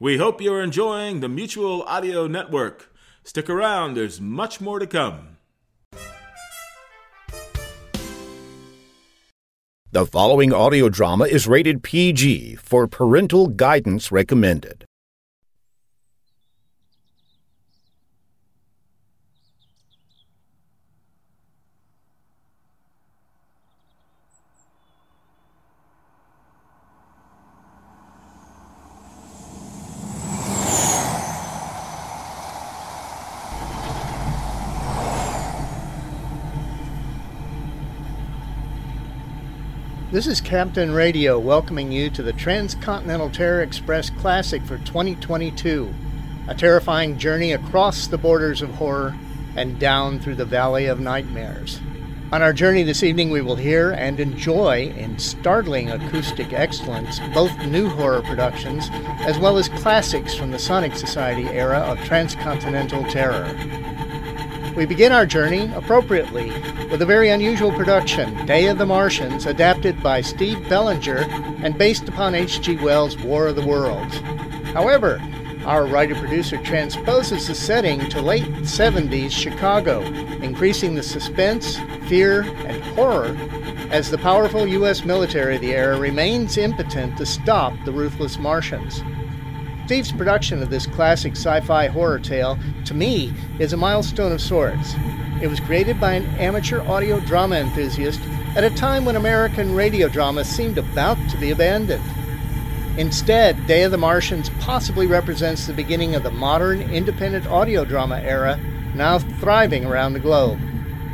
We hope you're enjoying the Mutual Audio Network. Stick around, there's much more to come. The following audio drama is rated PG for parental guidance recommended. This is Captain Radio welcoming you to the Transcontinental Terror Express Classic for 2022. A terrifying journey across the borders of horror and down through the Valley of Nightmares. On our journey this evening, we will hear and enjoy, in startling acoustic excellence, both new horror productions as well as classics from the Sonic Society era of transcontinental terror. We begin our journey appropriately with a very unusual production, Day of the Martians, adapted by Steve Bellinger and based upon H.G. Wells' War of the Worlds. However, our writer producer transposes the setting to late 70s Chicago, increasing the suspense, fear, and horror as the powerful U.S. military of the era remains impotent to stop the ruthless Martians. Steve's production of this classic sci fi horror tale, to me, is a milestone of sorts. It was created by an amateur audio drama enthusiast at a time when American radio drama seemed about to be abandoned. Instead, Day of the Martians possibly represents the beginning of the modern independent audio drama era, now thriving around the globe.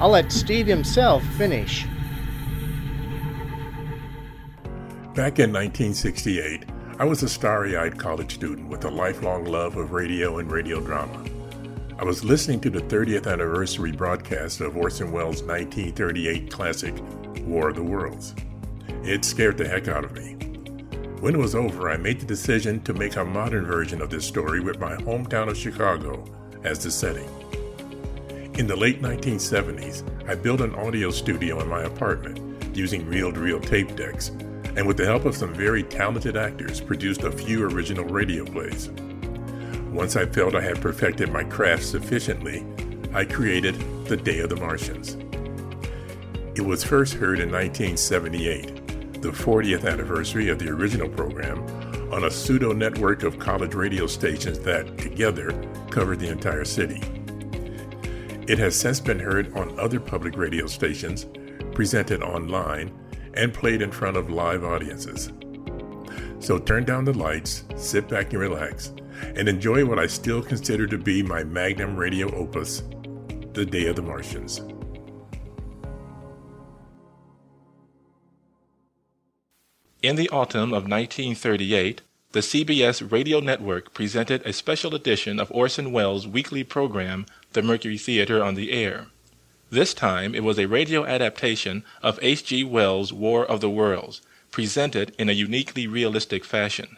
I'll let Steve himself finish. Back in 1968, I was a starry eyed college student with a lifelong love of radio and radio drama. I was listening to the 30th anniversary broadcast of Orson Welles' 1938 classic, War of the Worlds. It scared the heck out of me. When it was over, I made the decision to make a modern version of this story with my hometown of Chicago as the setting. In the late 1970s, I built an audio studio in my apartment using reel to reel tape decks and with the help of some very talented actors, produced a few original radio plays. Once I felt I had perfected my craft sufficiently, I created The Day of the Martians. It was first heard in 1978, the 40th anniversary of the original program, on a pseudo network of college radio stations that, together, covered the entire city. It has since been heard on other public radio stations, presented online, and played in front of live audiences. So turn down the lights, sit back and relax, and enjoy what I still consider to be my magnum radio opus, The Day of the Martians. In the autumn of 1938, the CBS radio network presented a special edition of Orson Welles' weekly program, The Mercury Theater on the Air. This time it was a radio adaptation of H.G. Wells' War of the Worlds, presented in a uniquely realistic fashion.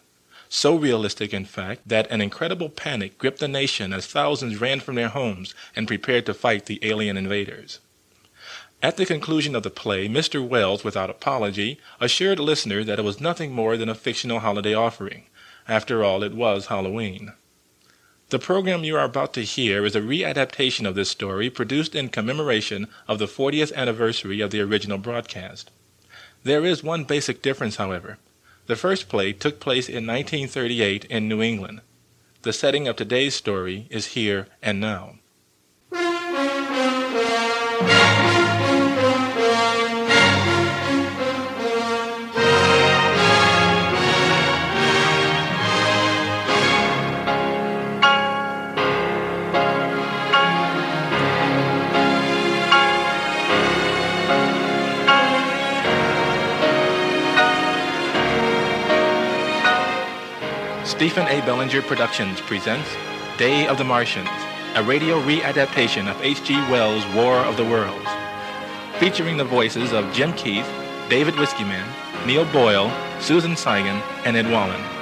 So realistic, in fact, that an incredible panic gripped the nation as thousands ran from their homes and prepared to fight the alien invaders. At the conclusion of the play, Mr. Wells, without apology, assured listeners that it was nothing more than a fictional holiday offering. After all, it was Halloween. The program you are about to hear is a readaptation of this story produced in commemoration of the 40th anniversary of the original broadcast. There is one basic difference, however. The first play took place in 1938 in New England. The setting of today's story is here and now. Stephen A. Bellinger Productions presents Day of the Martians, a radio readaptation of H.G. Wells' War of the Worlds, featuring the voices of Jim Keith, David Whiskeyman, Neil Boyle, Susan Seigan, and Ed Wallen.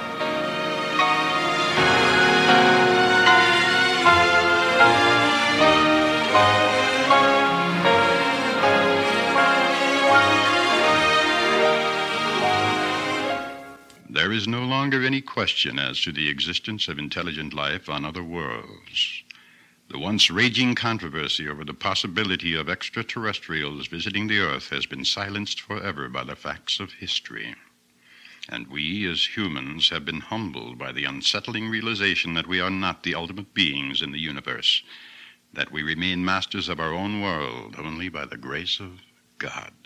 There is no longer any question as to the existence of intelligent life on other worlds. The once raging controversy over the possibility of extraterrestrials visiting the Earth has been silenced forever by the facts of history. And we, as humans, have been humbled by the unsettling realization that we are not the ultimate beings in the universe, that we remain masters of our own world only by the grace of God.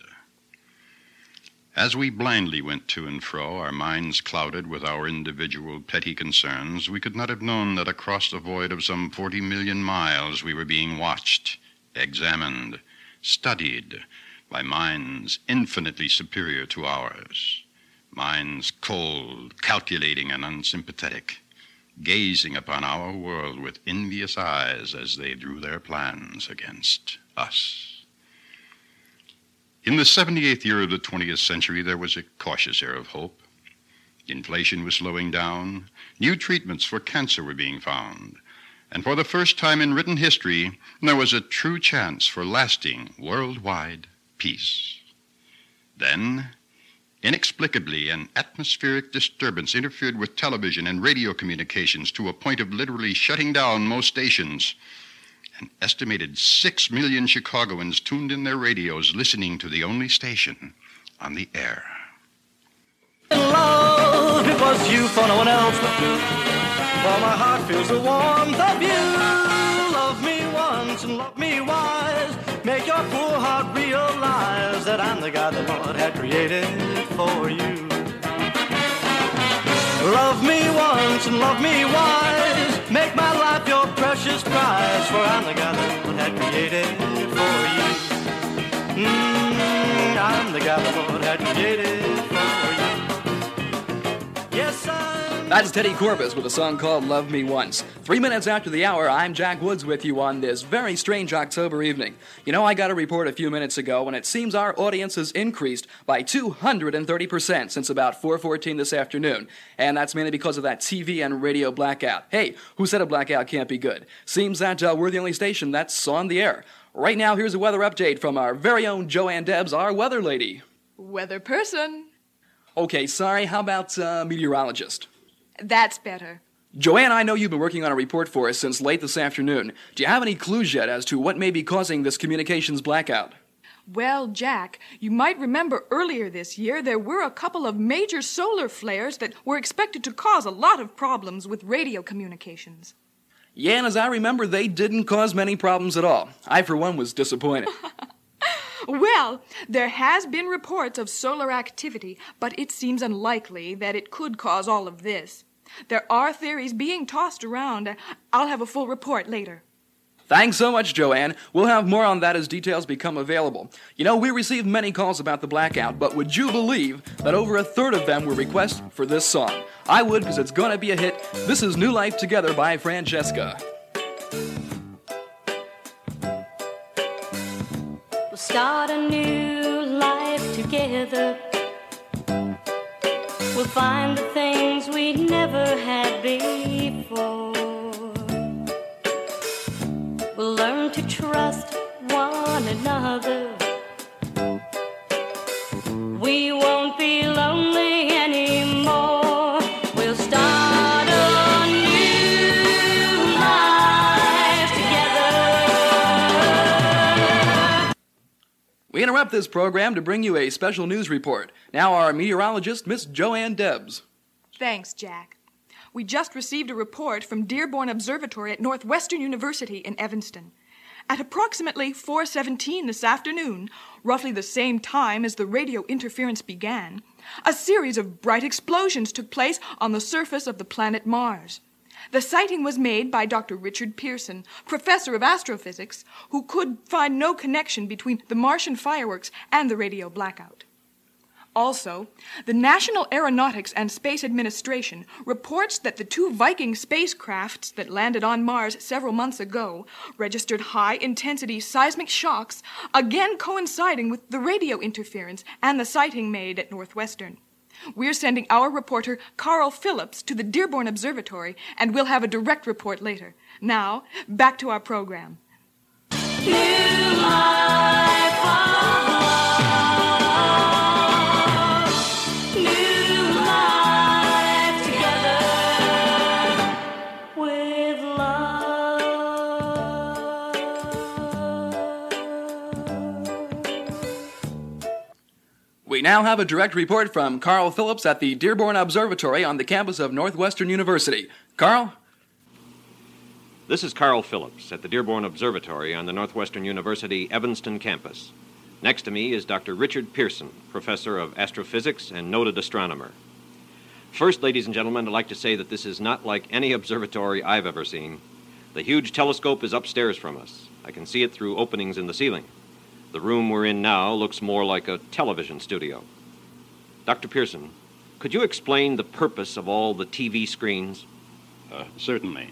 As we blindly went to and fro, our minds clouded with our individual petty concerns, we could not have known that across the void of some 40 million miles we were being watched, examined, studied by minds infinitely superior to ours. Minds cold, calculating, and unsympathetic, gazing upon our world with envious eyes as they drew their plans against us. In the 78th year of the 20th century, there was a cautious air of hope. Inflation was slowing down, new treatments for cancer were being found, and for the first time in written history, there was a true chance for lasting worldwide peace. Then, inexplicably, an atmospheric disturbance interfered with television and radio communications to a point of literally shutting down most stations. An estimated six million Chicagoans tuned in their radios listening to the only station on the air. In love, it was you for no one else. For my heart feels the warmth of you. Love me once and love me wise. Make your poor heart realize that I'm the guy the Lord had created for you. Love me once and love me wise. Make my life your precious prize, for I'm the guy that Lord had created for you. Mm, I'm the guy the Lord had created for you. Yes, That's Teddy Corbis with a song called Love Me Once. Three minutes after the hour, I'm Jack Woods with you on this very strange October evening. You know, I got a report a few minutes ago, and it seems our audience has increased by 230% since about 4.14 this afternoon. And that's mainly because of that TV and radio blackout. Hey, who said a blackout can't be good? Seems that uh, we're the only station that's on the air. Right now, here's a weather update from our very own Joanne Debs, our weather lady. Weather person. Okay, sorry, how about uh, meteorologist? That's better. Joanne, I know you've been working on a report for us since late this afternoon. Do you have any clues yet as to what may be causing this communications blackout? Well, Jack, you might remember earlier this year there were a couple of major solar flares that were expected to cause a lot of problems with radio communications. Yeah, and as I remember, they didn't cause many problems at all. I, for one, was disappointed. Well, there has been reports of solar activity, but it seems unlikely that it could cause all of this. There are theories being tossed around. I'll have a full report later. Thanks so much, Joanne. We'll have more on that as details become available. You know, we received many calls about the blackout, but would you believe that over a third of them were requests for this song? I would, because it's gonna be a hit. This is New Life Together by Francesca. Find the things we'd never had before. Interrupt this program to bring you a special news report. Now, our meteorologist, Miss Joanne Debs. Thanks, Jack. We just received a report from Dearborn Observatory at Northwestern University in Evanston. At approximately 4:17 this afternoon, roughly the same time as the radio interference began, a series of bright explosions took place on the surface of the planet Mars. The sighting was made by Dr. Richard Pearson, professor of astrophysics, who could find no connection between the Martian fireworks and the radio blackout. Also, the National Aeronautics and Space Administration reports that the two Viking spacecrafts that landed on Mars several months ago registered high intensity seismic shocks, again coinciding with the radio interference and the sighting made at Northwestern. We're sending our reporter Carl Phillips to the Dearborn Observatory, and we'll have a direct report later. Now, back to our program. Now have a direct report from Carl Phillips at the Dearborn Observatory on the campus of Northwestern University. Carl? This is Carl Phillips at the Dearborn Observatory on the Northwestern University Evanston campus. Next to me is Dr. Richard Pearson, professor of astrophysics and noted astronomer. First, ladies and gentlemen, I'd like to say that this is not like any observatory I've ever seen. The huge telescope is upstairs from us. I can see it through openings in the ceiling. The room we're in now looks more like a television studio. Dr. Pearson, could you explain the purpose of all the TV screens? Uh, certainly.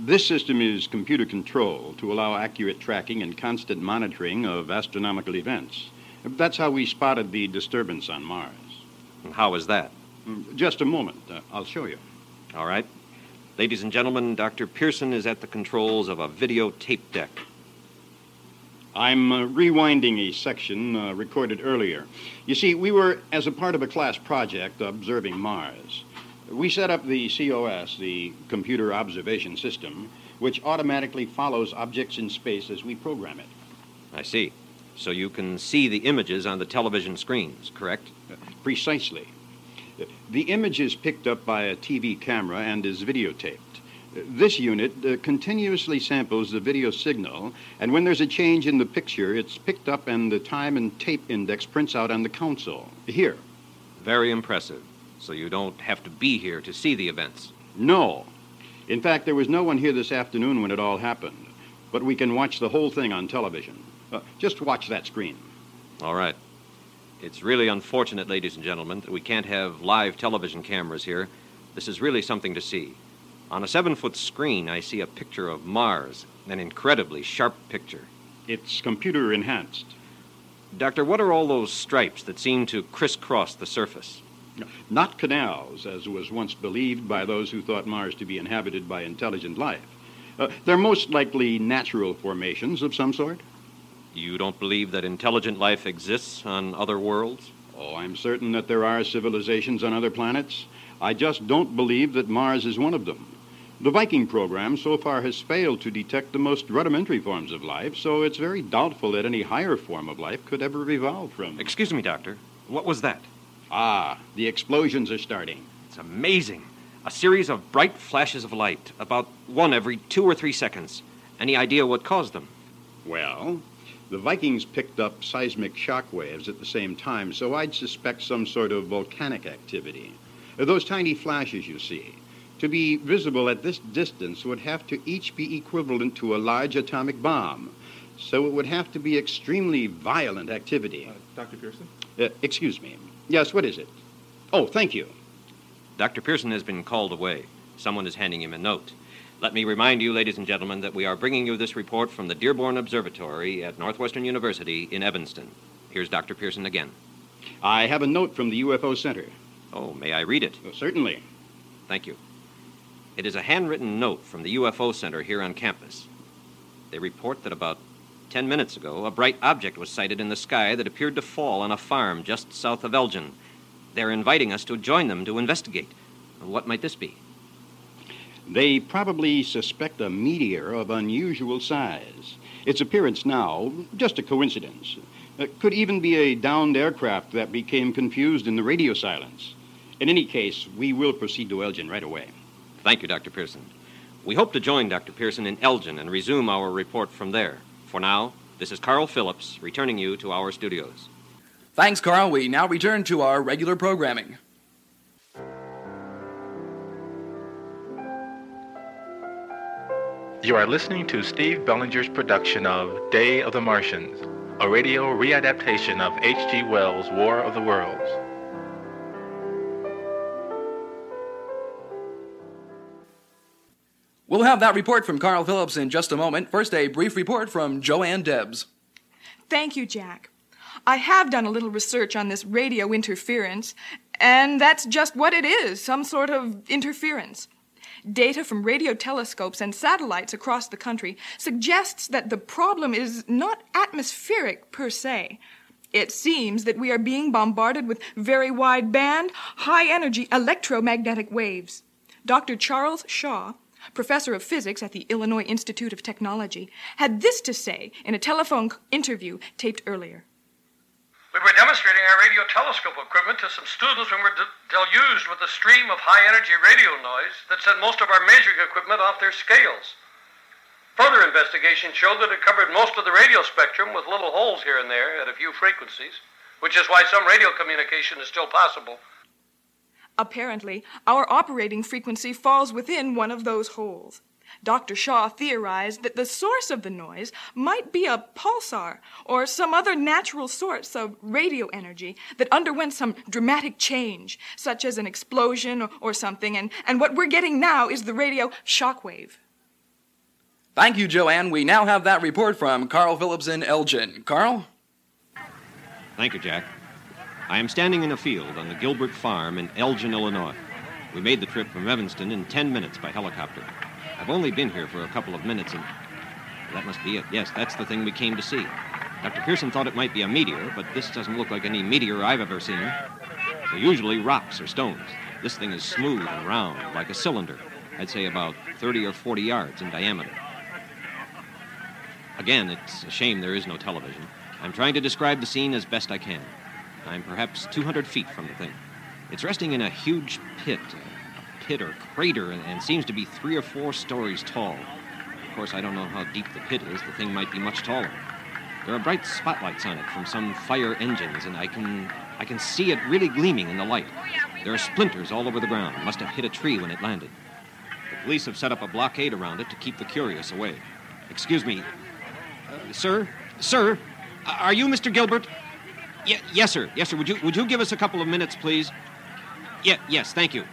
This system is computer controlled to allow accurate tracking and constant monitoring of astronomical events. That's how we spotted the disturbance on Mars. How is that? Just a moment. Uh, I'll show you. All right. Ladies and gentlemen, Dr. Pearson is at the controls of a video tape deck. I'm uh, rewinding a section uh, recorded earlier. You see, we were, as a part of a class project, observing Mars. We set up the COS, the Computer Observation System, which automatically follows objects in space as we program it. I see. So you can see the images on the television screens, correct? Uh, precisely. The image is picked up by a TV camera and is videotaped. This unit uh, continuously samples the video signal, and when there's a change in the picture, it's picked up and the time and tape index prints out on the console. Here. Very impressive. So you don't have to be here to see the events? No. In fact, there was no one here this afternoon when it all happened. But we can watch the whole thing on television. Uh, just watch that screen. All right. It's really unfortunate, ladies and gentlemen, that we can't have live television cameras here. This is really something to see. On a seven foot screen, I see a picture of Mars, an incredibly sharp picture. It's computer enhanced. Doctor, what are all those stripes that seem to crisscross the surface? Not canals, as was once believed by those who thought Mars to be inhabited by intelligent life. Uh, they're most likely natural formations of some sort. You don't believe that intelligent life exists on other worlds? Oh, I'm certain that there are civilizations on other planets. I just don't believe that Mars is one of them. The Viking program so far has failed to detect the most rudimentary forms of life, so it's very doubtful that any higher form of life could ever evolve from. Excuse me, Doctor. What was that? Ah, the explosions are starting. It's amazing. A series of bright flashes of light, about one every two or three seconds. Any idea what caused them? Well, the Vikings picked up seismic shock waves at the same time, so I'd suspect some sort of volcanic activity. Those tiny flashes you see, to be visible at this distance, would have to each be equivalent to a large atomic bomb. So it would have to be extremely violent activity. Uh, Dr. Pearson? Uh, excuse me. Yes, what is it? Oh, thank you. Dr. Pearson has been called away. Someone is handing him a note. Let me remind you, ladies and gentlemen, that we are bringing you this report from the Dearborn Observatory at Northwestern University in Evanston. Here's Dr. Pearson again. I have a note from the UFO Center. Oh, may I read it? Oh, certainly. Thank you. It is a handwritten note from the UFO Center here on campus. They report that about 10 minutes ago, a bright object was sighted in the sky that appeared to fall on a farm just south of Elgin. They're inviting us to join them to investigate. What might this be? They probably suspect a meteor of unusual size. Its appearance now, just a coincidence. It could even be a downed aircraft that became confused in the radio silence. In any case, we will proceed to Elgin right away. Thank you, Dr. Pearson. We hope to join Dr. Pearson in Elgin and resume our report from there. For now, this is Carl Phillips returning you to our studios. Thanks, Carl. We now return to our regular programming. You are listening to Steve Bellinger's production of Day of the Martians, a radio readaptation of H.G. Wells' War of the Worlds. We'll have that report from Carl Phillips in just a moment. First, a brief report from Joanne Debs. Thank you, Jack. I have done a little research on this radio interference, and that's just what it is some sort of interference. Data from radio telescopes and satellites across the country suggests that the problem is not atmospheric per se. It seems that we are being bombarded with very wide band, high energy electromagnetic waves. Dr. Charles Shaw, professor of physics at the Illinois Institute of Technology, had this to say in a telephone interview taped earlier. We were demonstrating our radio telescope equipment to some students when we were de- deluged with a stream of high energy radio noise that sent most of our measuring equipment off their scales. Further investigation showed that it covered most of the radio spectrum with little holes here and there at a few frequencies, which is why some radio communication is still possible. Apparently, our operating frequency falls within one of those holes. Dr. Shaw theorized that the source of the noise might be a pulsar or some other natural source of radio energy that underwent some dramatic change, such as an explosion or, or something, and, and what we're getting now is the radio shockwave. Thank you, Joanne. We now have that report from Carl Phillips in Elgin. Carl? Thank you, Jack. I am standing in a field on the Gilbert Farm in Elgin, Illinois. We made the trip from Evanston in 10 minutes by helicopter. I've only been here for a couple of minutes, and that must be it. Yes, that's the thing we came to see. Dr. Pearson thought it might be a meteor, but this doesn't look like any meteor I've ever seen. They're usually rocks or stones. This thing is smooth and round, like a cylinder. I'd say about 30 or 40 yards in diameter. Again, it's a shame there is no television. I'm trying to describe the scene as best I can. I'm perhaps 200 feet from the thing. It's resting in a huge pit, a pit or crater, and, seems to be three or four stories tall. Of course, I don't know how deep the pit is. The thing might be much taller. There are bright spotlights on it from some fire engines, and I can I can see it really gleaming in the light. There are splinters all over the ground. Must have hit a tree when it landed. The police have set up a blockade around it to keep the curious away. Excuse me, uh, sir, sir, are you Mr. Gilbert? Y- yes, sir. Yes, sir. Would you would you give us a couple of minutes, please? Yeah, yes, thank you.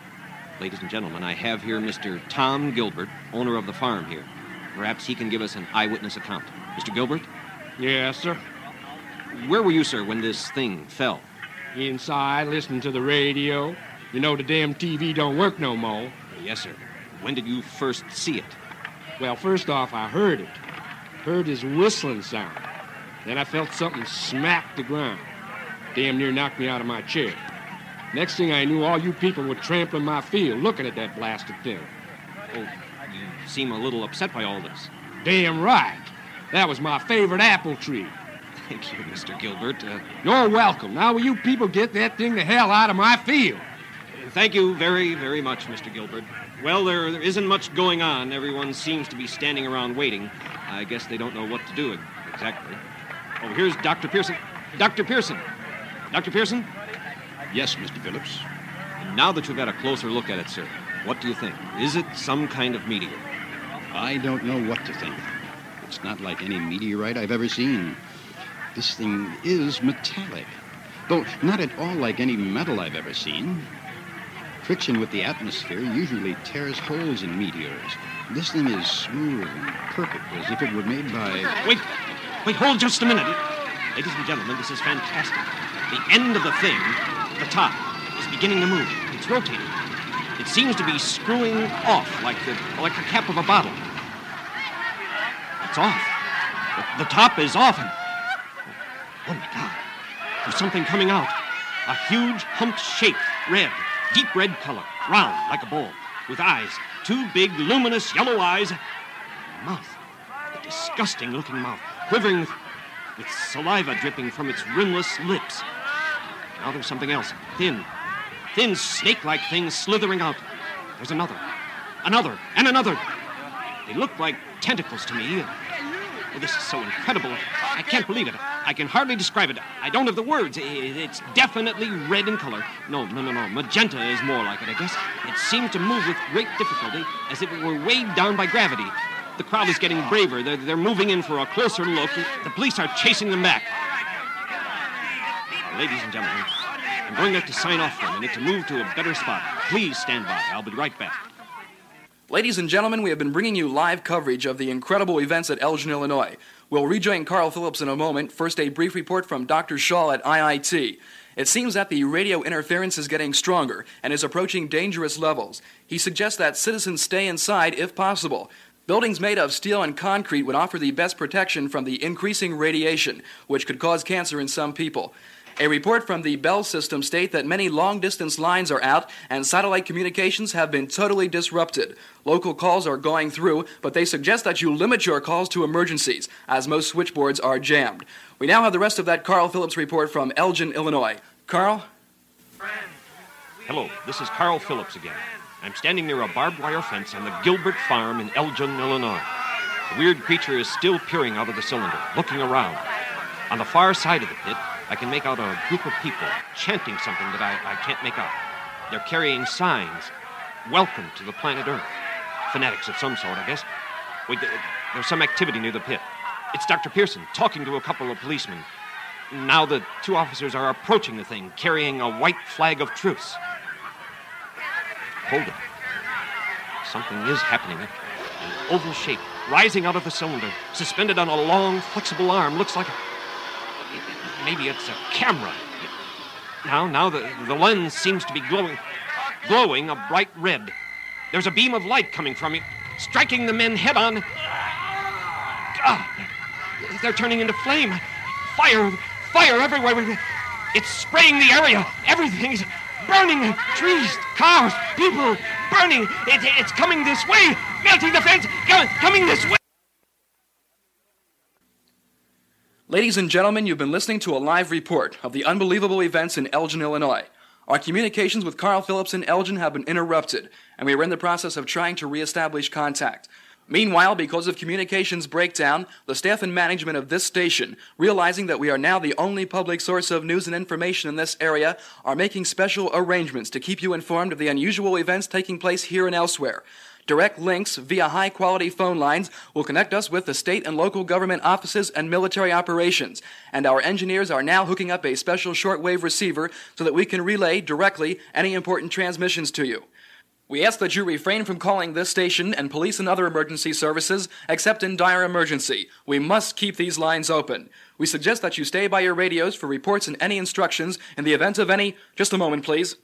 Ladies and gentlemen, I have here Mr. Tom Gilbert, owner of the farm here. Perhaps he can give us an eyewitness account. Mr. Gilbert? Yes, sir. Where were you, sir, when this thing fell? Inside, listening to the radio. You know the damn TV don't work no more. Yes, sir. When did you first see it? Well, first off, I heard it. Heard his whistling sound. Then I felt something smack the ground. Damn near knocked me out of my chair. Next thing I knew, all you people were trampling my field, looking at that blasted thing. Oh, you seem a little upset by all this. Damn right. That was my favorite apple tree. Thank you, Mr. Gilbert. Uh, You're welcome. Now, will you people get that thing the hell out of my field? Thank you very, very much, Mr. Gilbert. Well, there, there isn't much going on. Everyone seems to be standing around waiting. I guess they don't know what to do exactly. Oh, here's Dr. Pearson. Dr. Pearson. Dr. Pearson? Yes, Mr. Phillips. And now that you've had a closer look at it, sir, what do you think? Is it some kind of meteor? I don't know what to think. It's not like any meteorite I've ever seen. This thing is metallic, though not at all like any metal I've ever seen. Friction with the atmosphere usually tears holes in meteors. This thing is smooth and perfect, as if it were made by. Wait, wait, hold just a minute. Ladies and gentlemen, this is fantastic. The end of the thing, the top, is beginning to move. It's rotating. It seems to be screwing off like the, like the cap of a bottle. It's off. The, the top is off. And, oh my God. There's something coming out. A huge humped shape, red, deep red color, round like a ball, with eyes, two big, luminous yellow eyes. Mouth, a disgusting looking mouth, quivering with, with saliva dripping from its rimless lips. Now there's something else, thin, thin snake like thing slithering out. There's another, another, and another. They look like tentacles to me. Oh, this is so incredible. I can't believe it. I can hardly describe it. I don't have the words. It's definitely red in color. No, no, no, no. Magenta is more like it, I guess. It seemed to move with great difficulty, as if it were weighed down by gravity. The crowd is getting braver. They're, they're moving in for a closer look. The police are chasing them back. Ladies and gentlemen, I'm going to have to sign off for a minute to move to a better spot. Please stand by. I'll be right back. Ladies and gentlemen, we have been bringing you live coverage of the incredible events at Elgin, Illinois. We'll rejoin Carl Phillips in a moment. First, a brief report from Dr. Shaw at IIT. It seems that the radio interference is getting stronger and is approaching dangerous levels. He suggests that citizens stay inside if possible. Buildings made of steel and concrete would offer the best protection from the increasing radiation, which could cause cancer in some people. A report from the Bell system state that many long distance lines are out and satellite communications have been totally disrupted. Local calls are going through, but they suggest that you limit your calls to emergencies, as most switchboards are jammed. We now have the rest of that Carl Phillips report from Elgin, Illinois. Carl? Hello, this is Carl Phillips again. I'm standing near a barbed wire fence on the Gilbert Farm in Elgin, Illinois. The weird creature is still peering out of the cylinder, looking around. On the far side of the pit, I can make out a group of people chanting something that I, I can't make out. They're carrying signs. Welcome to the planet Earth. Fanatics of some sort, I guess. Wait, there's some activity near the pit. It's Dr. Pearson talking to a couple of policemen. Now the two officers are approaching the thing, carrying a white flag of truce. Hold it. Something is happening. An oval shape, rising out of the cylinder, suspended on a long, flexible arm. Looks like a. Maybe it's a camera. Now, now the, the lens seems to be glowing, glowing a bright red. There's a beam of light coming from it, striking the men head on. Ah, they're turning into flame. Fire, fire everywhere. It's spraying the area. Everything's burning. Trees, cars, people, burning. It, it's coming this way. Melting the fence. Coming this way. Ladies and gentlemen, you've been listening to a live report of the unbelievable events in Elgin, Illinois. Our communications with Carl Phillips in Elgin have been interrupted, and we are in the process of trying to reestablish contact. Meanwhile, because of communications breakdown, the staff and management of this station, realizing that we are now the only public source of news and information in this area, are making special arrangements to keep you informed of the unusual events taking place here and elsewhere. Direct links via high quality phone lines will connect us with the state and local government offices and military operations. And our engineers are now hooking up a special shortwave receiver so that we can relay directly any important transmissions to you. We ask that you refrain from calling this station and police and other emergency services except in dire emergency. We must keep these lines open. We suggest that you stay by your radios for reports and any instructions in the event of any. Just a moment, please.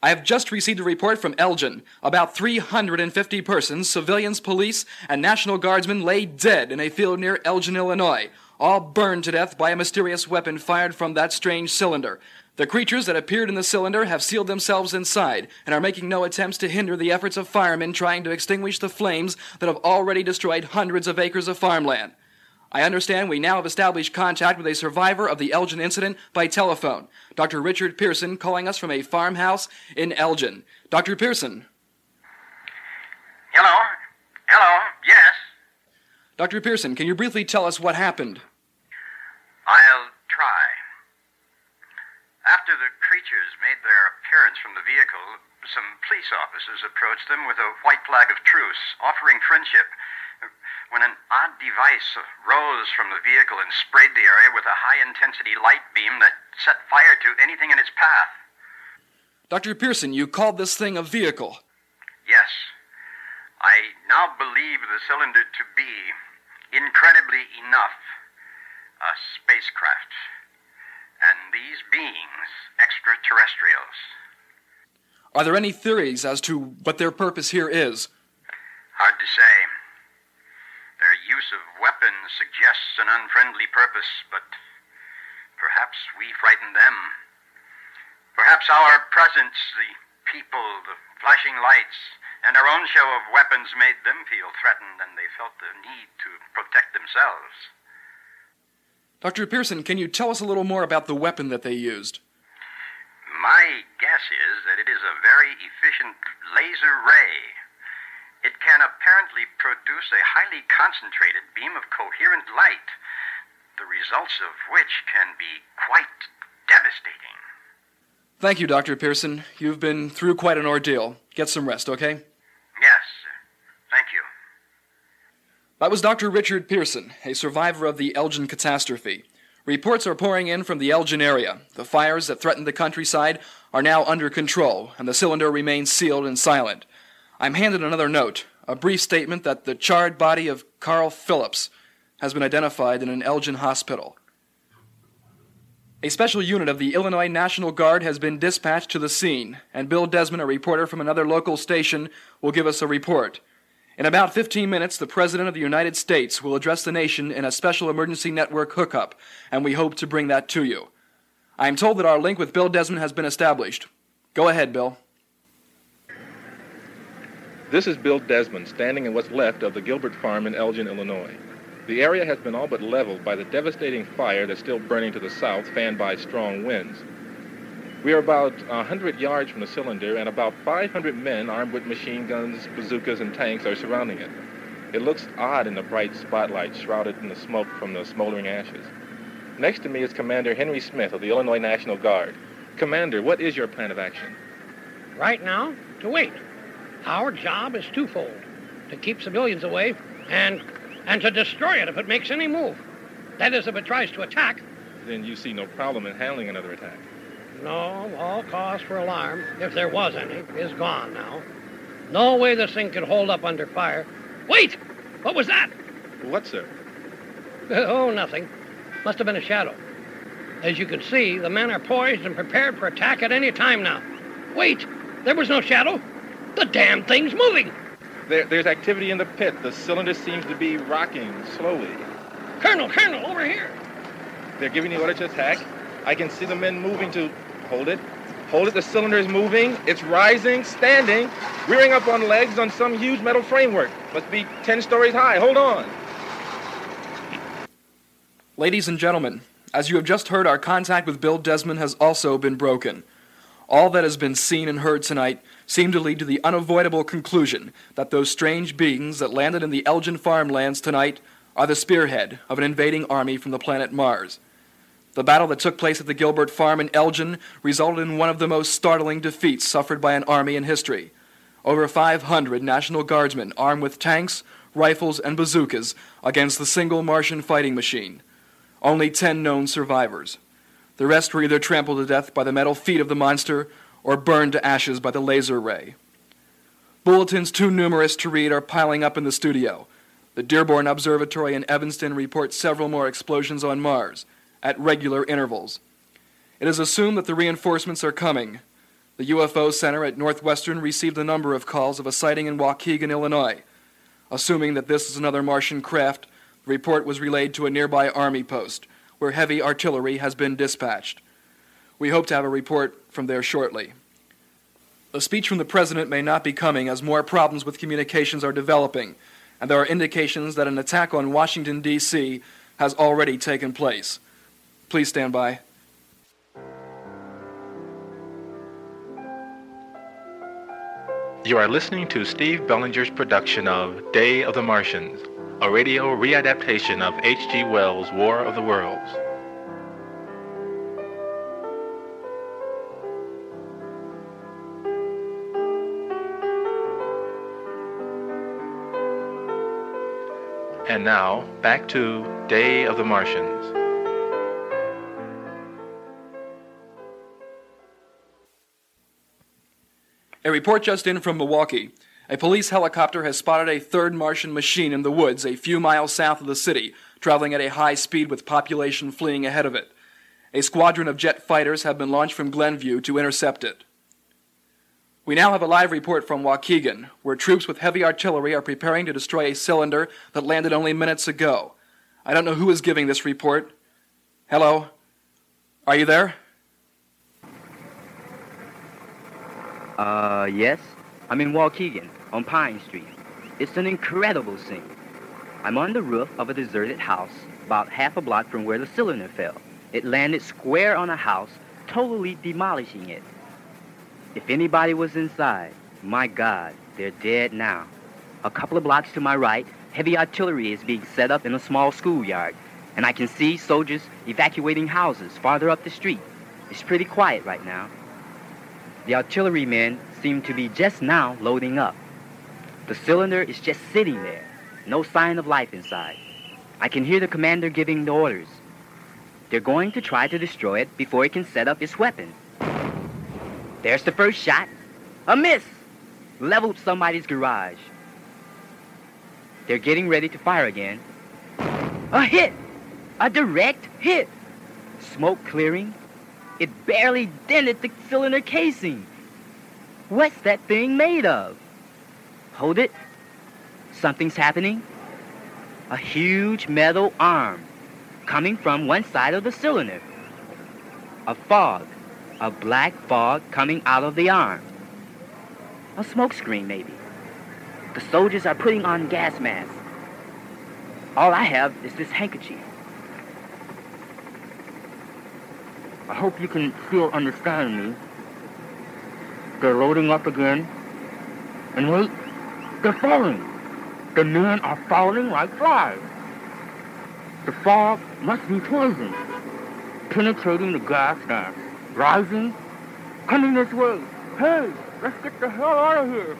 I have just received a report from Elgin. About 350 persons, civilians, police, and National Guardsmen lay dead in a field near Elgin, Illinois, all burned to death by a mysterious weapon fired from that strange cylinder. The creatures that appeared in the cylinder have sealed themselves inside and are making no attempts to hinder the efforts of firemen trying to extinguish the flames that have already destroyed hundreds of acres of farmland. I understand we now have established contact with a survivor of the Elgin incident by telephone, Dr. Richard Pearson, calling us from a farmhouse in Elgin. Dr. Pearson. Hello? Hello? Yes? Dr. Pearson, can you briefly tell us what happened? I'll try. After the creatures made their appearance from the vehicle, some police officers approached them with a white flag of truce, offering friendship. When an odd device rose from the vehicle and sprayed the area with a high intensity light beam that set fire to anything in its path. Dr. Pearson, you called this thing a vehicle. Yes. I now believe the cylinder to be, incredibly enough, a spacecraft. And these beings, extraterrestrials. Are there any theories as to what their purpose here is? Hard to say. Use of weapons suggests an unfriendly purpose, but perhaps we frighten them. Perhaps our presence, the people, the flashing lights, and our own show of weapons made them feel threatened and they felt the need to protect themselves. Dr. Pearson, can you tell us a little more about the weapon that they used? My guess is that it is a very efficient laser ray. It can apparently produce a highly concentrated beam of coherent light, the results of which can be quite devastating. Thank you, Dr. Pearson. You've been through quite an ordeal. Get some rest, okay? Yes, thank you. That was Dr. Richard Pearson, a survivor of the Elgin catastrophe. Reports are pouring in from the Elgin area. The fires that threatened the countryside are now under control, and the cylinder remains sealed and silent. I'm handed another note, a brief statement that the charred body of Carl Phillips has been identified in an Elgin hospital. A special unit of the Illinois National Guard has been dispatched to the scene, and Bill Desmond, a reporter from another local station, will give us a report. In about 15 minutes, the President of the United States will address the nation in a special emergency network hookup, and we hope to bring that to you. I am told that our link with Bill Desmond has been established. Go ahead, Bill. This is Bill Desmond standing in what's left of the Gilbert Farm in Elgin, Illinois. The area has been all but leveled by the devastating fire that's still burning to the south, fanned by strong winds. We are about 100 yards from the cylinder, and about 500 men armed with machine guns, bazookas, and tanks are surrounding it. It looks odd in the bright spotlight shrouded in the smoke from the smoldering ashes. Next to me is Commander Henry Smith of the Illinois National Guard. Commander, what is your plan of action? Right now, to wait. Our job is twofold to keep civilians away and, and to destroy it if it makes any move. That is, if it tries to attack. Then you see no problem in handling another attack. No, all cause for alarm, if there was any, is gone now. No way this thing could hold up under fire. Wait! What was that? What, sir? Oh, nothing. Must have been a shadow. As you can see, the men are poised and prepared for attack at any time now. Wait! There was no shadow. The damn thing's moving. There, there's activity in the pit. The cylinder seems to be rocking slowly. Colonel, Colonel, over here. They're giving the order to attack. I can see the men moving to hold it. Hold it. The cylinder is moving. It's rising, standing, rearing up on legs on some huge metal framework. Must be 10 stories high. Hold on. Ladies and gentlemen, as you have just heard, our contact with Bill Desmond has also been broken. All that has been seen and heard tonight seem to lead to the unavoidable conclusion that those strange beings that landed in the Elgin farmlands tonight are the spearhead of an invading army from the planet Mars. The battle that took place at the Gilbert farm in Elgin resulted in one of the most startling defeats suffered by an army in history. Over 500 National Guardsmen armed with tanks, rifles, and bazookas against the single Martian fighting machine. Only 10 known survivors. The rest were either trampled to death by the metal feet of the monster or burned to ashes by the laser ray. Bulletins too numerous to read are piling up in the studio. The Dearborn Observatory in Evanston reports several more explosions on Mars at regular intervals. It is assumed that the reinforcements are coming. The UFO Center at Northwestern received a number of calls of a sighting in Waukegan, Illinois. Assuming that this is another Martian craft, the report was relayed to a nearby Army post where heavy artillery has been dispatched. We hope to have a report from there shortly. A speech from the President may not be coming as more problems with communications are developing, and there are indications that an attack on Washington, D.C. has already taken place. Please stand by. You are listening to Steve Bellinger's production of Day of the Martians, a radio readaptation of H.G. Wells' War of the Worlds. And now, back to Day of the Martians. A report just in from Milwaukee. A police helicopter has spotted a third Martian machine in the woods a few miles south of the city, traveling at a high speed with population fleeing ahead of it. A squadron of jet fighters have been launched from Glenview to intercept it. We now have a live report from Waukegan, where troops with heavy artillery are preparing to destroy a cylinder that landed only minutes ago. I don't know who is giving this report. Hello? Are you there? Uh, yes. I'm in Waukegan, on Pine Street. It's an incredible scene. I'm on the roof of a deserted house, about half a block from where the cylinder fell. It landed square on a house, totally demolishing it. If anybody was inside, my God, they're dead now. A couple of blocks to my right, heavy artillery is being set up in a small schoolyard, and I can see soldiers evacuating houses farther up the street. It's pretty quiet right now. The artillerymen seem to be just now loading up. The cylinder is just sitting there, no sign of life inside. I can hear the commander giving the orders. They're going to try to destroy it before it can set up its weapon. There's the first shot. A miss! Leveled somebody's garage. They're getting ready to fire again. A hit! A direct hit! Smoke clearing. It barely dented the cylinder casing. What's that thing made of? Hold it. Something's happening. A huge metal arm coming from one side of the cylinder. A fog. A black fog coming out of the arm. A smoke screen, maybe. The soldiers are putting on gas masks. All I have is this handkerchief. I hope you can still understand me. They're loading up again. And wait, they're falling. The men are falling like flies. The fog must be poison, penetrating the gas mask, rising, coming this way. Hey, let's get the hell out of here.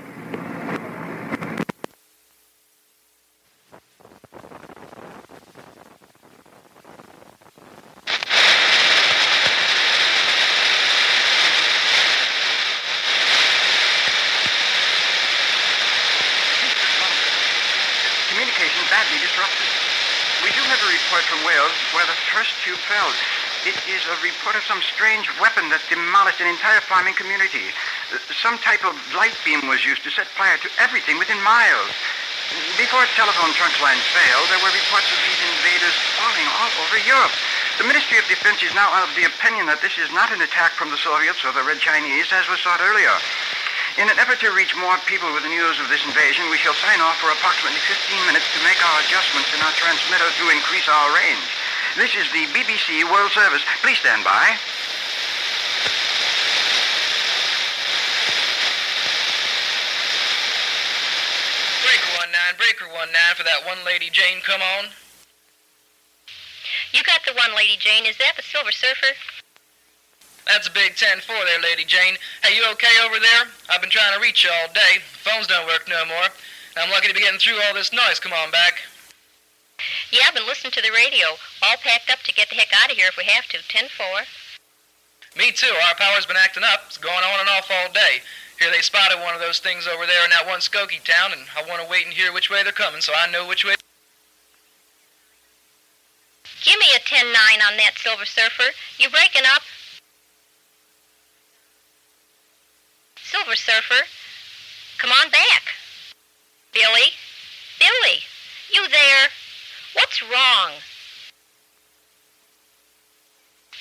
Communication badly disrupted. We do have a report from Wales where the first tube fell. It is a report of some strange weapon that demolished an entire farming community. Some type of light beam was used to set fire to everything within miles. Before telephone trunk lines failed, there were reports of these invaders falling all over Europe. The Ministry of Defense is now of the opinion that this is not an attack from the Soviets or the Red Chinese, as was thought earlier. In an effort to reach more people with the news of this invasion, we shall sign off for approximately 15 minutes to make our adjustments in our transmitter to increase our range. This is the BBC World Service. Please stand by. Breaker one nine, breaker one nine for that one lady Jane. Come on. You got the one, Lady Jane. Is that the Silver Surfer? That's a big ten four there, Lady Jane. Hey, you okay over there? I've been trying to reach you all day. Phones don't work no more. I'm lucky to be getting through all this noise. Come on back. Yeah, I've been listening to the radio. All packed up to get the heck out of here if we have to. Ten four. Me too. Our power's been acting up. It's going on and off all day. Here they spotted one of those things over there in that one Skokie town, and I want to wait and hear which way they're coming so I know which way. Give me a ten nine on that Silver Surfer. You breaking up? Silver Surfer, come on back. Billy, Billy, you there? What's wrong?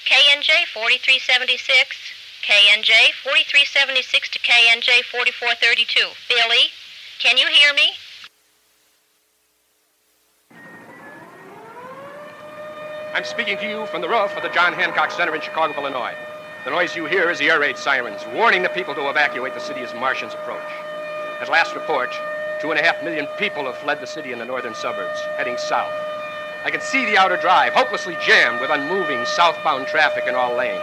KNJ 4376, KNJ 4376 to KNJ 4432. Billy, can you hear me? I'm speaking to you from the roof of the John Hancock Center in Chicago, Illinois. The noise you hear is the air raid sirens warning the people to evacuate the city as Martians approach. At last report, two and a half million people have fled the city in the northern suburbs, heading south. I can see the outer drive, hopelessly jammed with unmoving southbound traffic in all lanes.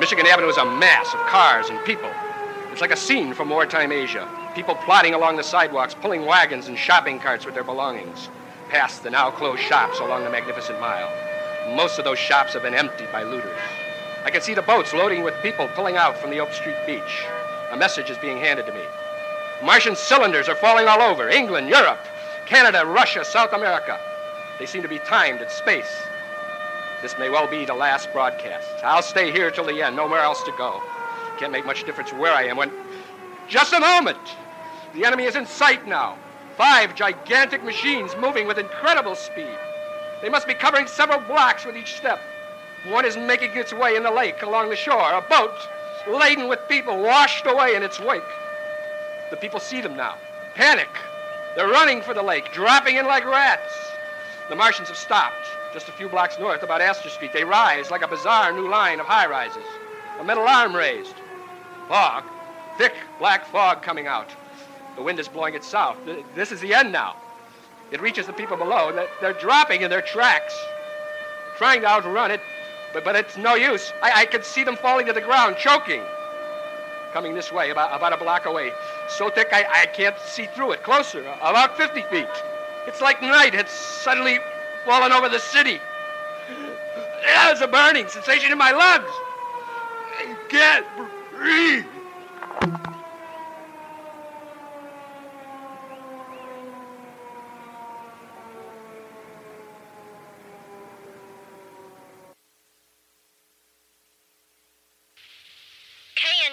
Michigan Avenue is a mass of cars and people. It's like a scene from wartime Asia. People plodding along the sidewalks, pulling wagons and shopping carts with their belongings, past the now closed shops along the Magnificent Mile. Most of those shops have been emptied by looters. I can see the boats loading with people pulling out from the Oak Street beach. A message is being handed to me. Martian cylinders are falling all over England, Europe, Canada, Russia, South America. They seem to be timed at space. This may well be the last broadcast. I'll stay here till the end, nowhere else to go. Can't make much difference where I am when. Just a moment! The enemy is in sight now. Five gigantic machines moving with incredible speed. They must be covering several blocks with each step. One is making its way in the lake along the shore, a boat laden with people washed away in its wake. The people see them now. Panic. They're running for the lake, dropping in like rats. The Martians have stopped, just a few blocks north, about Astor Street. They rise like a bizarre new line of high rises. A metal arm raised. Fog. Thick black fog coming out. The wind is blowing it south. This is the end now. It reaches the people below. They're, dropping in their tracks, trying to outrun it, but, but it's no use. I, I can see them falling to the ground, choking. Coming this way, about, about a block away. So thick I, I can't see through it. Closer, about 50 feet. It's like night. It's suddenly fallen over the city. There's a burning sensation in my lungs. I can't breathe.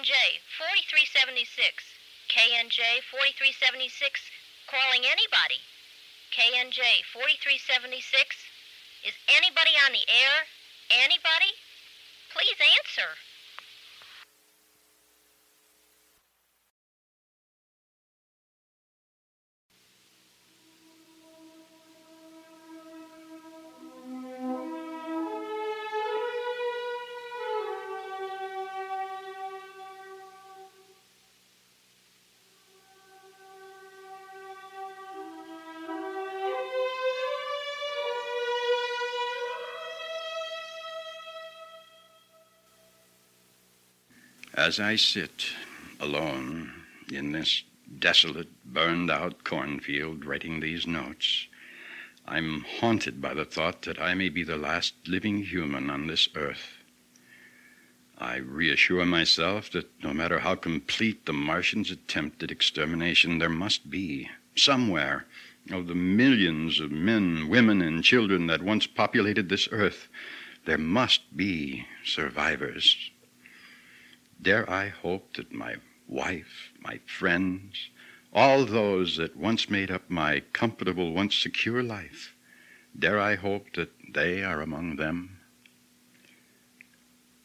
KNJ 4376. KNJ 4376 calling anybody. KNJ 4376. Is anybody on the air? Anybody? Please answer. As I sit alone in this desolate, burned out cornfield writing these notes, I'm haunted by the thought that I may be the last living human on this earth. I reassure myself that no matter how complete the Martians' attempt at extermination, there must be, somewhere, of the millions of men, women, and children that once populated this earth, there must be survivors. Dare I hope that my wife, my friends, all those that once made up my comfortable, once secure life, dare I hope that they are among them?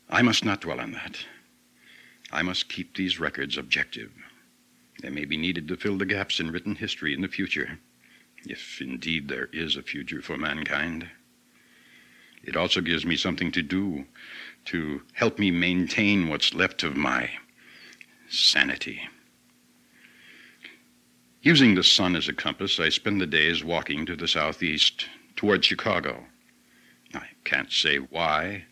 I must not dwell on that. I must keep these records objective. They may be needed to fill the gaps in written history in the future, if indeed there is a future for mankind. It also gives me something to do to help me maintain what's left of my sanity. Using the sun as a compass, I spend the days walking to the southeast, toward Chicago. I can't say why.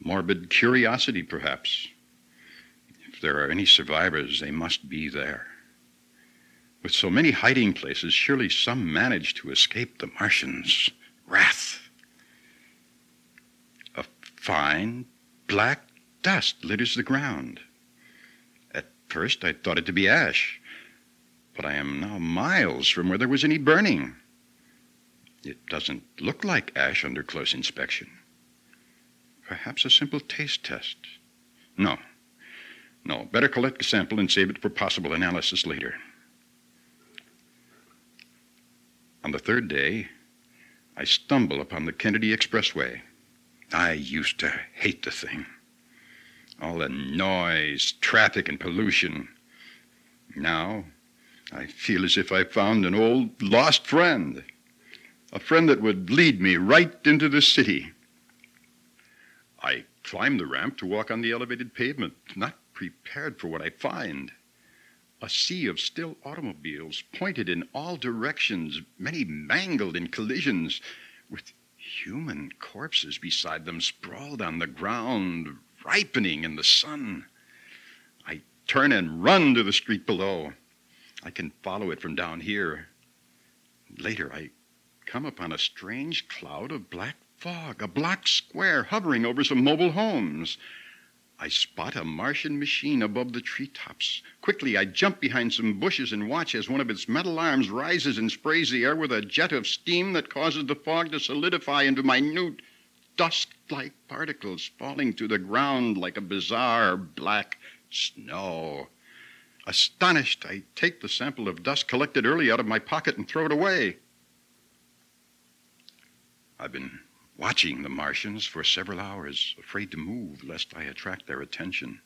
Morbid curiosity, perhaps. If there are any survivors, they must be there. With so many hiding places, surely some managed to escape the Martians' wrath. A fine black dust litters the ground. At first, I thought it to be ash, but I am now miles from where there was any burning. It doesn't look like ash under close inspection. Perhaps a simple taste test. No. No. Better collect a sample and save it for possible analysis later. On the third day, I stumble upon the Kennedy Expressway. I used to hate the thing. All the noise, traffic, and pollution. Now, I feel as if I found an old lost friend. A friend that would lead me right into the city. I climb the ramp to walk on the elevated pavement, not prepared for what I find. A sea of still automobiles pointed in all directions, many mangled in collisions, with human corpses beside them sprawled on the ground, ripening in the sun. I turn and run to the street below. I can follow it from down here. Later, I come upon a strange cloud of black fog, a black square hovering over some mobile homes. I spot a Martian machine above the treetops. Quickly, I jump behind some bushes and watch as one of its metal arms rises and sprays the air with a jet of steam that causes the fog to solidify into minute, dust like particles falling to the ground like a bizarre black snow. Astonished, I take the sample of dust collected early out of my pocket and throw it away. I've been watching the Martians for several hours, afraid to move lest I attract their attention.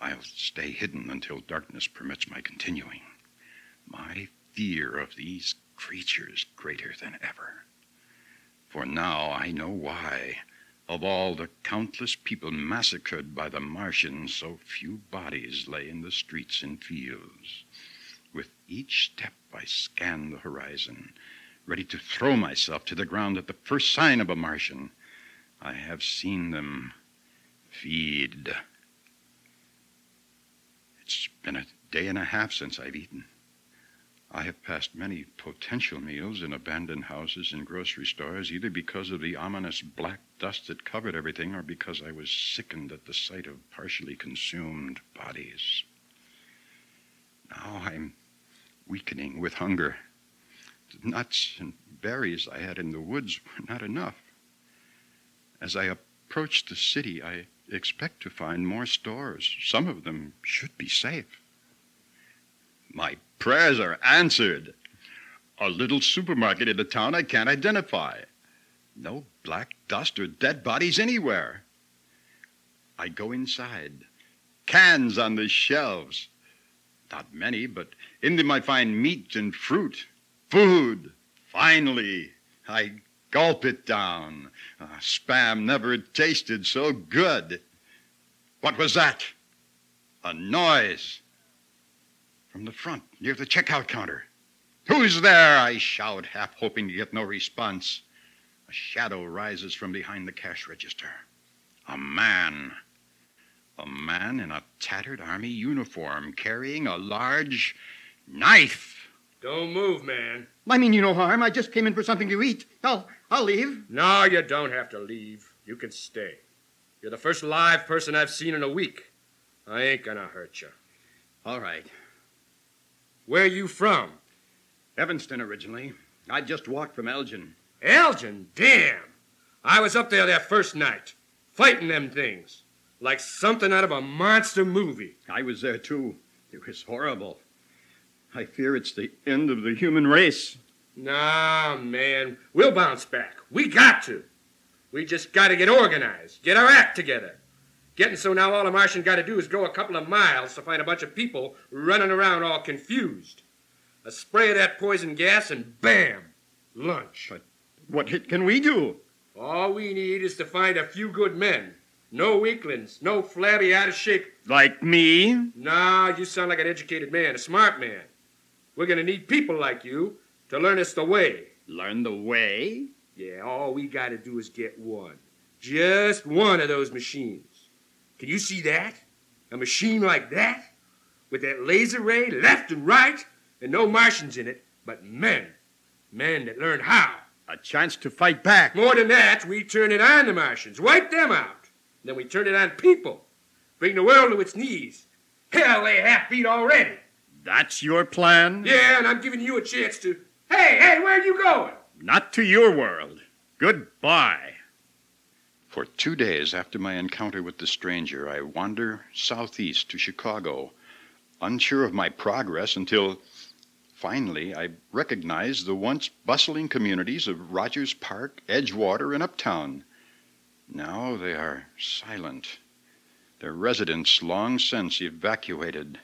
I'll stay hidden until darkness permits my continuing. My fear of these creatures greater than ever. For now I know why, of all the countless people massacred by the Martians, so few bodies lay in the streets and fields. With each step I scan the horizon, ready to throw myself to the ground at the first sign of a Martian. I have seen them feed. It's been a day and a half since I've eaten. I have passed many potential meals in abandoned houses and grocery stores, either because of the ominous black dust that covered everything or because I was sickened at the sight of partially consumed bodies. Now I'm weakening with hunger. Nuts and berries I had in the woods were not enough. As I approach the city, I expect to find more stores. Some of them should be safe. My prayers are answered. A little supermarket in a town I can't identify. No black dust or dead bodies anywhere. I go inside. Cans on the shelves. Not many, but in them I find meat and fruit. Food. Finally, I gulp it down. Uh, spam never tasted so good. What was that? A noise. From the front, near the checkout counter. Who's there? I shout, half hoping to get no response. A shadow rises from behind the cash register. A man. A man in a tattered army uniform carrying a large knife. Don't move, man. I mean you no harm. I just came in for something to eat. I'll I'll leave. No, you don't have to leave. You can stay. You're the first live person I've seen in a week. I ain't gonna hurt you. All right. Where you from? Evanston originally. I just walked from Elgin. Elgin? Damn! I was up there that first night, fighting them things. Like something out of a monster movie. I was there too. It was horrible. I fear it's the end of the human race. Nah, man. We'll bounce back. We got to. We just got to get organized, get our act together. Getting so now all a Martian got to do is go a couple of miles to find a bunch of people running around all confused. A spray of that poison gas and bam, lunch. But what hit can we do? All we need is to find a few good men. No weaklings, no flabby, out of shape. Like me? Nah, you sound like an educated man, a smart man. We're gonna need people like you to learn us the way. Learn the way? Yeah, all we gotta do is get one. Just one of those machines. Can you see that? A machine like that? With that laser ray left and right, and no Martians in it, but men. Men that learn how. A chance to fight back. More than that, we turn it on the Martians, wipe them out. Then we turn it on people. Bring the world to its knees. Hell, they half beat already. That's your plan? Yeah, and I'm giving you a chance to. Hey, hey, where are you going? Not to your world. Goodbye. For two days after my encounter with the stranger, I wander southeast to Chicago, unsure of my progress until finally I recognize the once bustling communities of Rogers Park, Edgewater, and Uptown. Now they are silent, their residents long since evacuated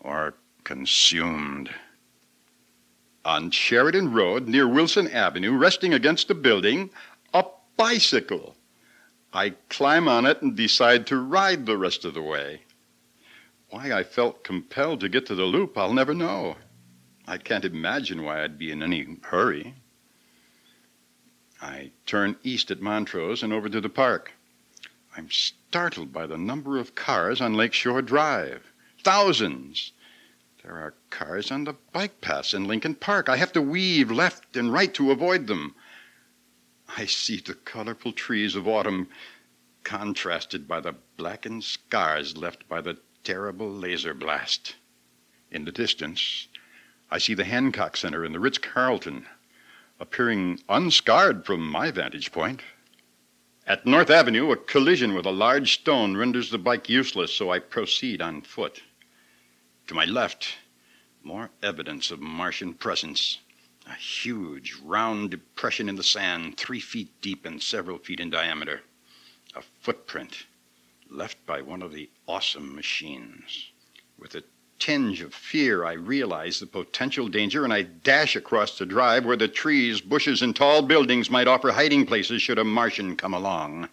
or consumed. On Sheridan Road, near Wilson Avenue, resting against a building, a bicycle. I climb on it and decide to ride the rest of the way. Why I felt compelled to get to the loop, I'll never know. I can't imagine why I'd be in any hurry. I turn east at Montrose and over to the park. I'm startled by the number of cars on Lakeshore Drive. Thousands. There are cars on the bike paths in Lincoln Park. I have to weave left and right to avoid them. I see the colorful trees of autumn contrasted by the blackened scars left by the terrible laser blast. In the distance, I see the Hancock Center and the Ritz Carlton, appearing unscarred from my vantage point. At North Avenue, a collision with a large stone renders the bike useless, so I proceed on foot. To my left, more evidence of Martian presence. A huge, round depression in the sand, three feet deep and several feet in diameter. A footprint left by one of the awesome machines. With a tinge of fear, I realize the potential danger and I dash across the drive where the trees, bushes, and tall buildings might offer hiding places should a Martian come along.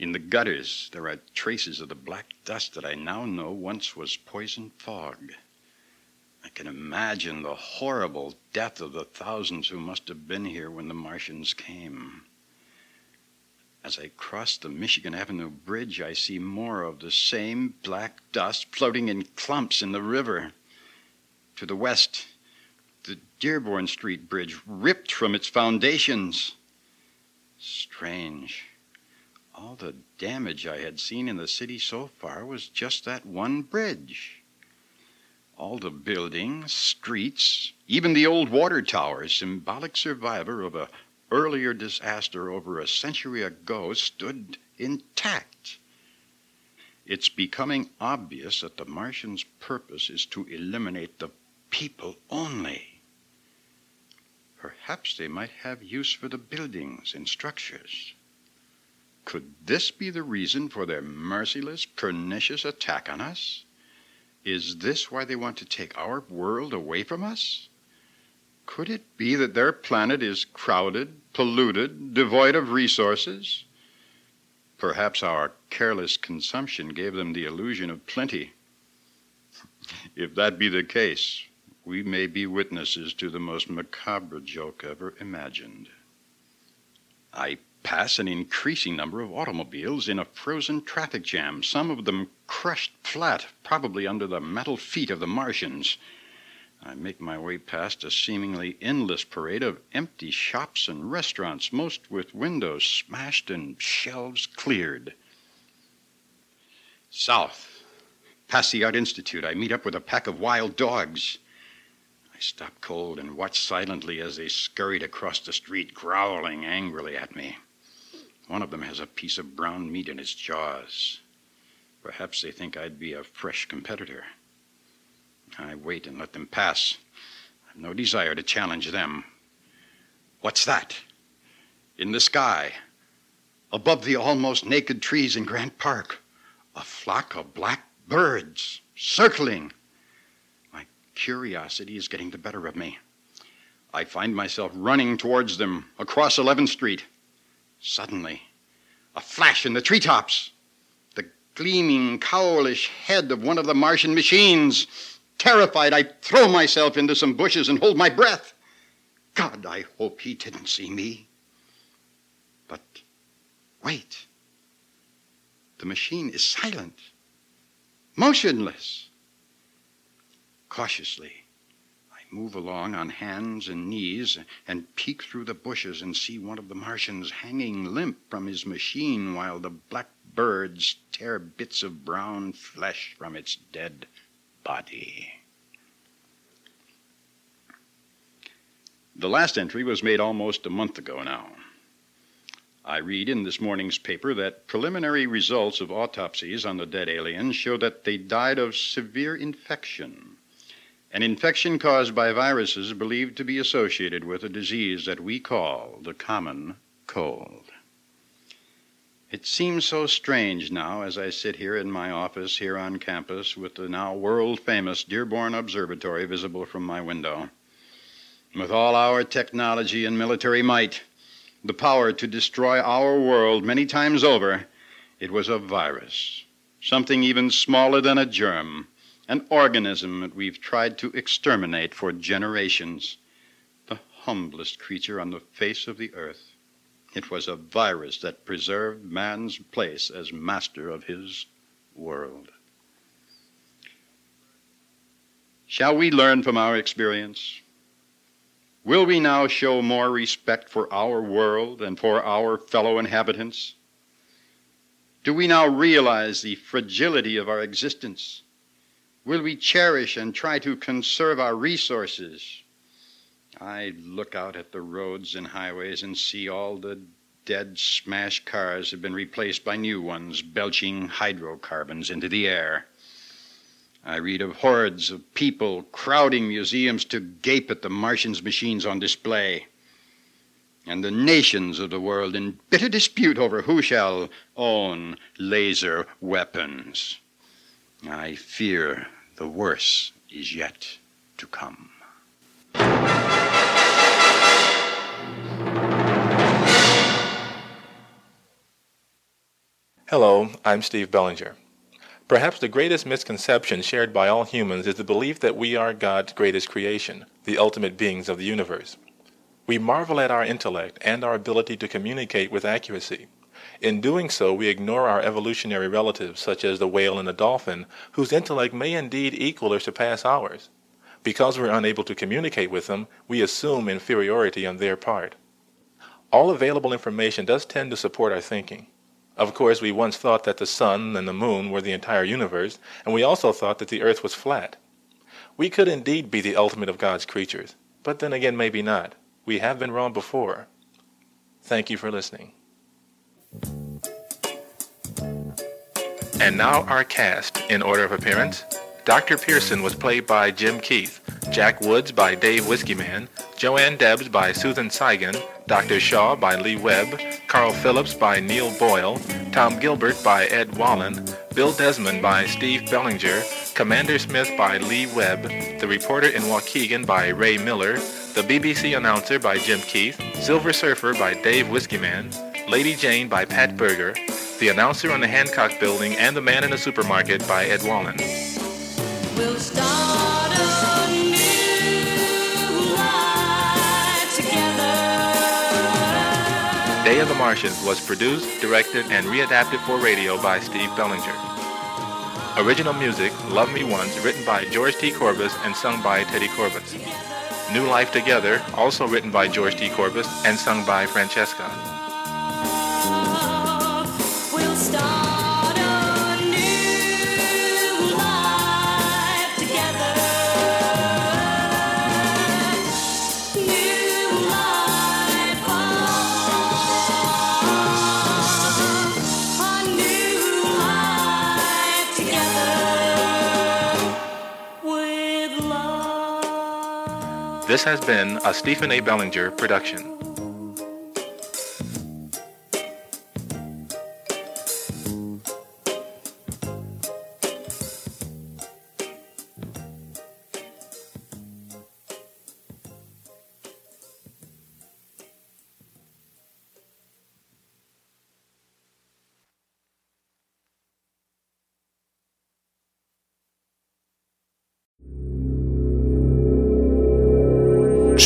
In the gutters, there are traces of the black dust that I now know once was poison fog. I can imagine the horrible death of the thousands who must have been here when the Martians came. As I cross the Michigan Avenue Bridge, I see more of the same black dust floating in clumps in the river. To the west, the Dearborn Street Bridge ripped from its foundations. Strange. All the damage I had seen in the city so far was just that one bridge. All the buildings, streets, even the old water tower, symbolic survivor of a earlier disaster over a century ago, stood intact. It's becoming obvious that the Martians' purpose is to eliminate the people only. Perhaps they might have use for the buildings and structures. Could this be the reason for their merciless, pernicious attack on us? Is this why they want to take our world away from us? Could it be that their planet is crowded, polluted, devoid of resources? Perhaps our careless consumption gave them the illusion of plenty. If that be the case, we may be witnesses to the most macabre joke ever imagined. I pass an increasing number of automobiles in a frozen traffic jam, some of them crushed flat, probably under the metal feet of the Martians. I make my way past a seemingly endless parade of empty shops and restaurants, most with windows smashed and shelves cleared. South, past the Art Institute, I meet up with a pack of wild dogs. I stop cold and watch silently as they scurried across the street, growling angrily at me. One of them has a piece of brown meat in its jaws. Perhaps they think I'd be a fresh competitor. I wait and let them pass. I've no desire to challenge them. What's that? In the sky, above the almost naked trees in Grant Park, a flock of black birds circling. My curiosity is getting the better of me. I find myself running towards them across 11th Street. Suddenly, a flash in the treetops. The gleaming, cowlish head of one of the Martian machines. Terrified, I throw myself into some bushes and hold my breath. God, I hope he didn't see me. But wait. The machine is silent, motionless. Cautiously, move along on hands and knees and peek through the bushes and see one of the Martians hanging limp from his machine while the black birds tear bits of brown flesh from its dead body. The last entry was made almost a month ago now. I read in this morning's paper that preliminary results of autopsies on the dead aliens show that they died of severe infection, an infection caused by viruses believed to be associated with a disease that we call the common cold. It seems so strange now as I sit here in my office here on campus with the now world famous Dearborn Observatory visible from my window. With all our technology and military might, the power to destroy our world many times over, it was a virus, something even smaller than a germ, an organism that we've tried to exterminate for generations, the humblest creature on the face of the earth. It was a virus that preserved man's place as master of his world. Shall we learn from our experience? Will we now show more respect for our world and for our fellow inhabitants? Do we now realize the fragility of our existence? Will we cherish and try to conserve our resources? I look out at the roads and highways and see all the dead, smashed cars have been replaced by new ones, belching hydrocarbons into the air. I read of hordes of people crowding museums to gape at the Martians' machines on display. And the nations of the world in bitter dispute over who shall own laser weapons. I fear the worst is yet to come. Hello, I'm Steve Bellinger. Perhaps the greatest misconception shared by all humans is the belief that we are God's greatest creation, the ultimate beings of the universe. We marvel at our intellect and our ability to communicate with accuracy. In doing so, we ignore our evolutionary relatives, such as the whale and the dolphin, whose intellect may indeed equal or surpass ours. Because we're unable to communicate with them, we assume inferiority on their part. All available information does tend to support our thinking. Of course, we once thought that the sun and the moon were the entire universe, and we also thought that the earth was flat. We could indeed be the ultimate of God's creatures, but then again, maybe not. We have been wrong before. Thank you for listening. And now our cast, in order of appearance Dr. Pearson was played by Jim Keith, Jack Woods by Dave Whiskeyman, Joanne Debs by Susan Seigan, Dr. Shaw by Lee Webb, Carl Phillips by Neil Boyle, Tom Gilbert by Ed Wallen, Bill Desmond by Steve Bellinger, Commander Smith by Lee Webb, The Reporter in Waukegan by Ray Miller, The BBC Announcer by Jim Keith, Silver Surfer by Dave Whiskeyman, Lady Jane by Pat Berger, The Announcer on the Hancock Building and The Man in the Supermarket by Ed Wallen. We'll start a new life together. Day of the Martians was produced, directed, and readapted for radio by Steve Bellinger. Original music, Love Me Once, written by George T. Corbis and sung by Teddy Corbis. New Life Together, also written by George T. Corbis and sung by Francesca. This has been a Stephen A. Bellinger production.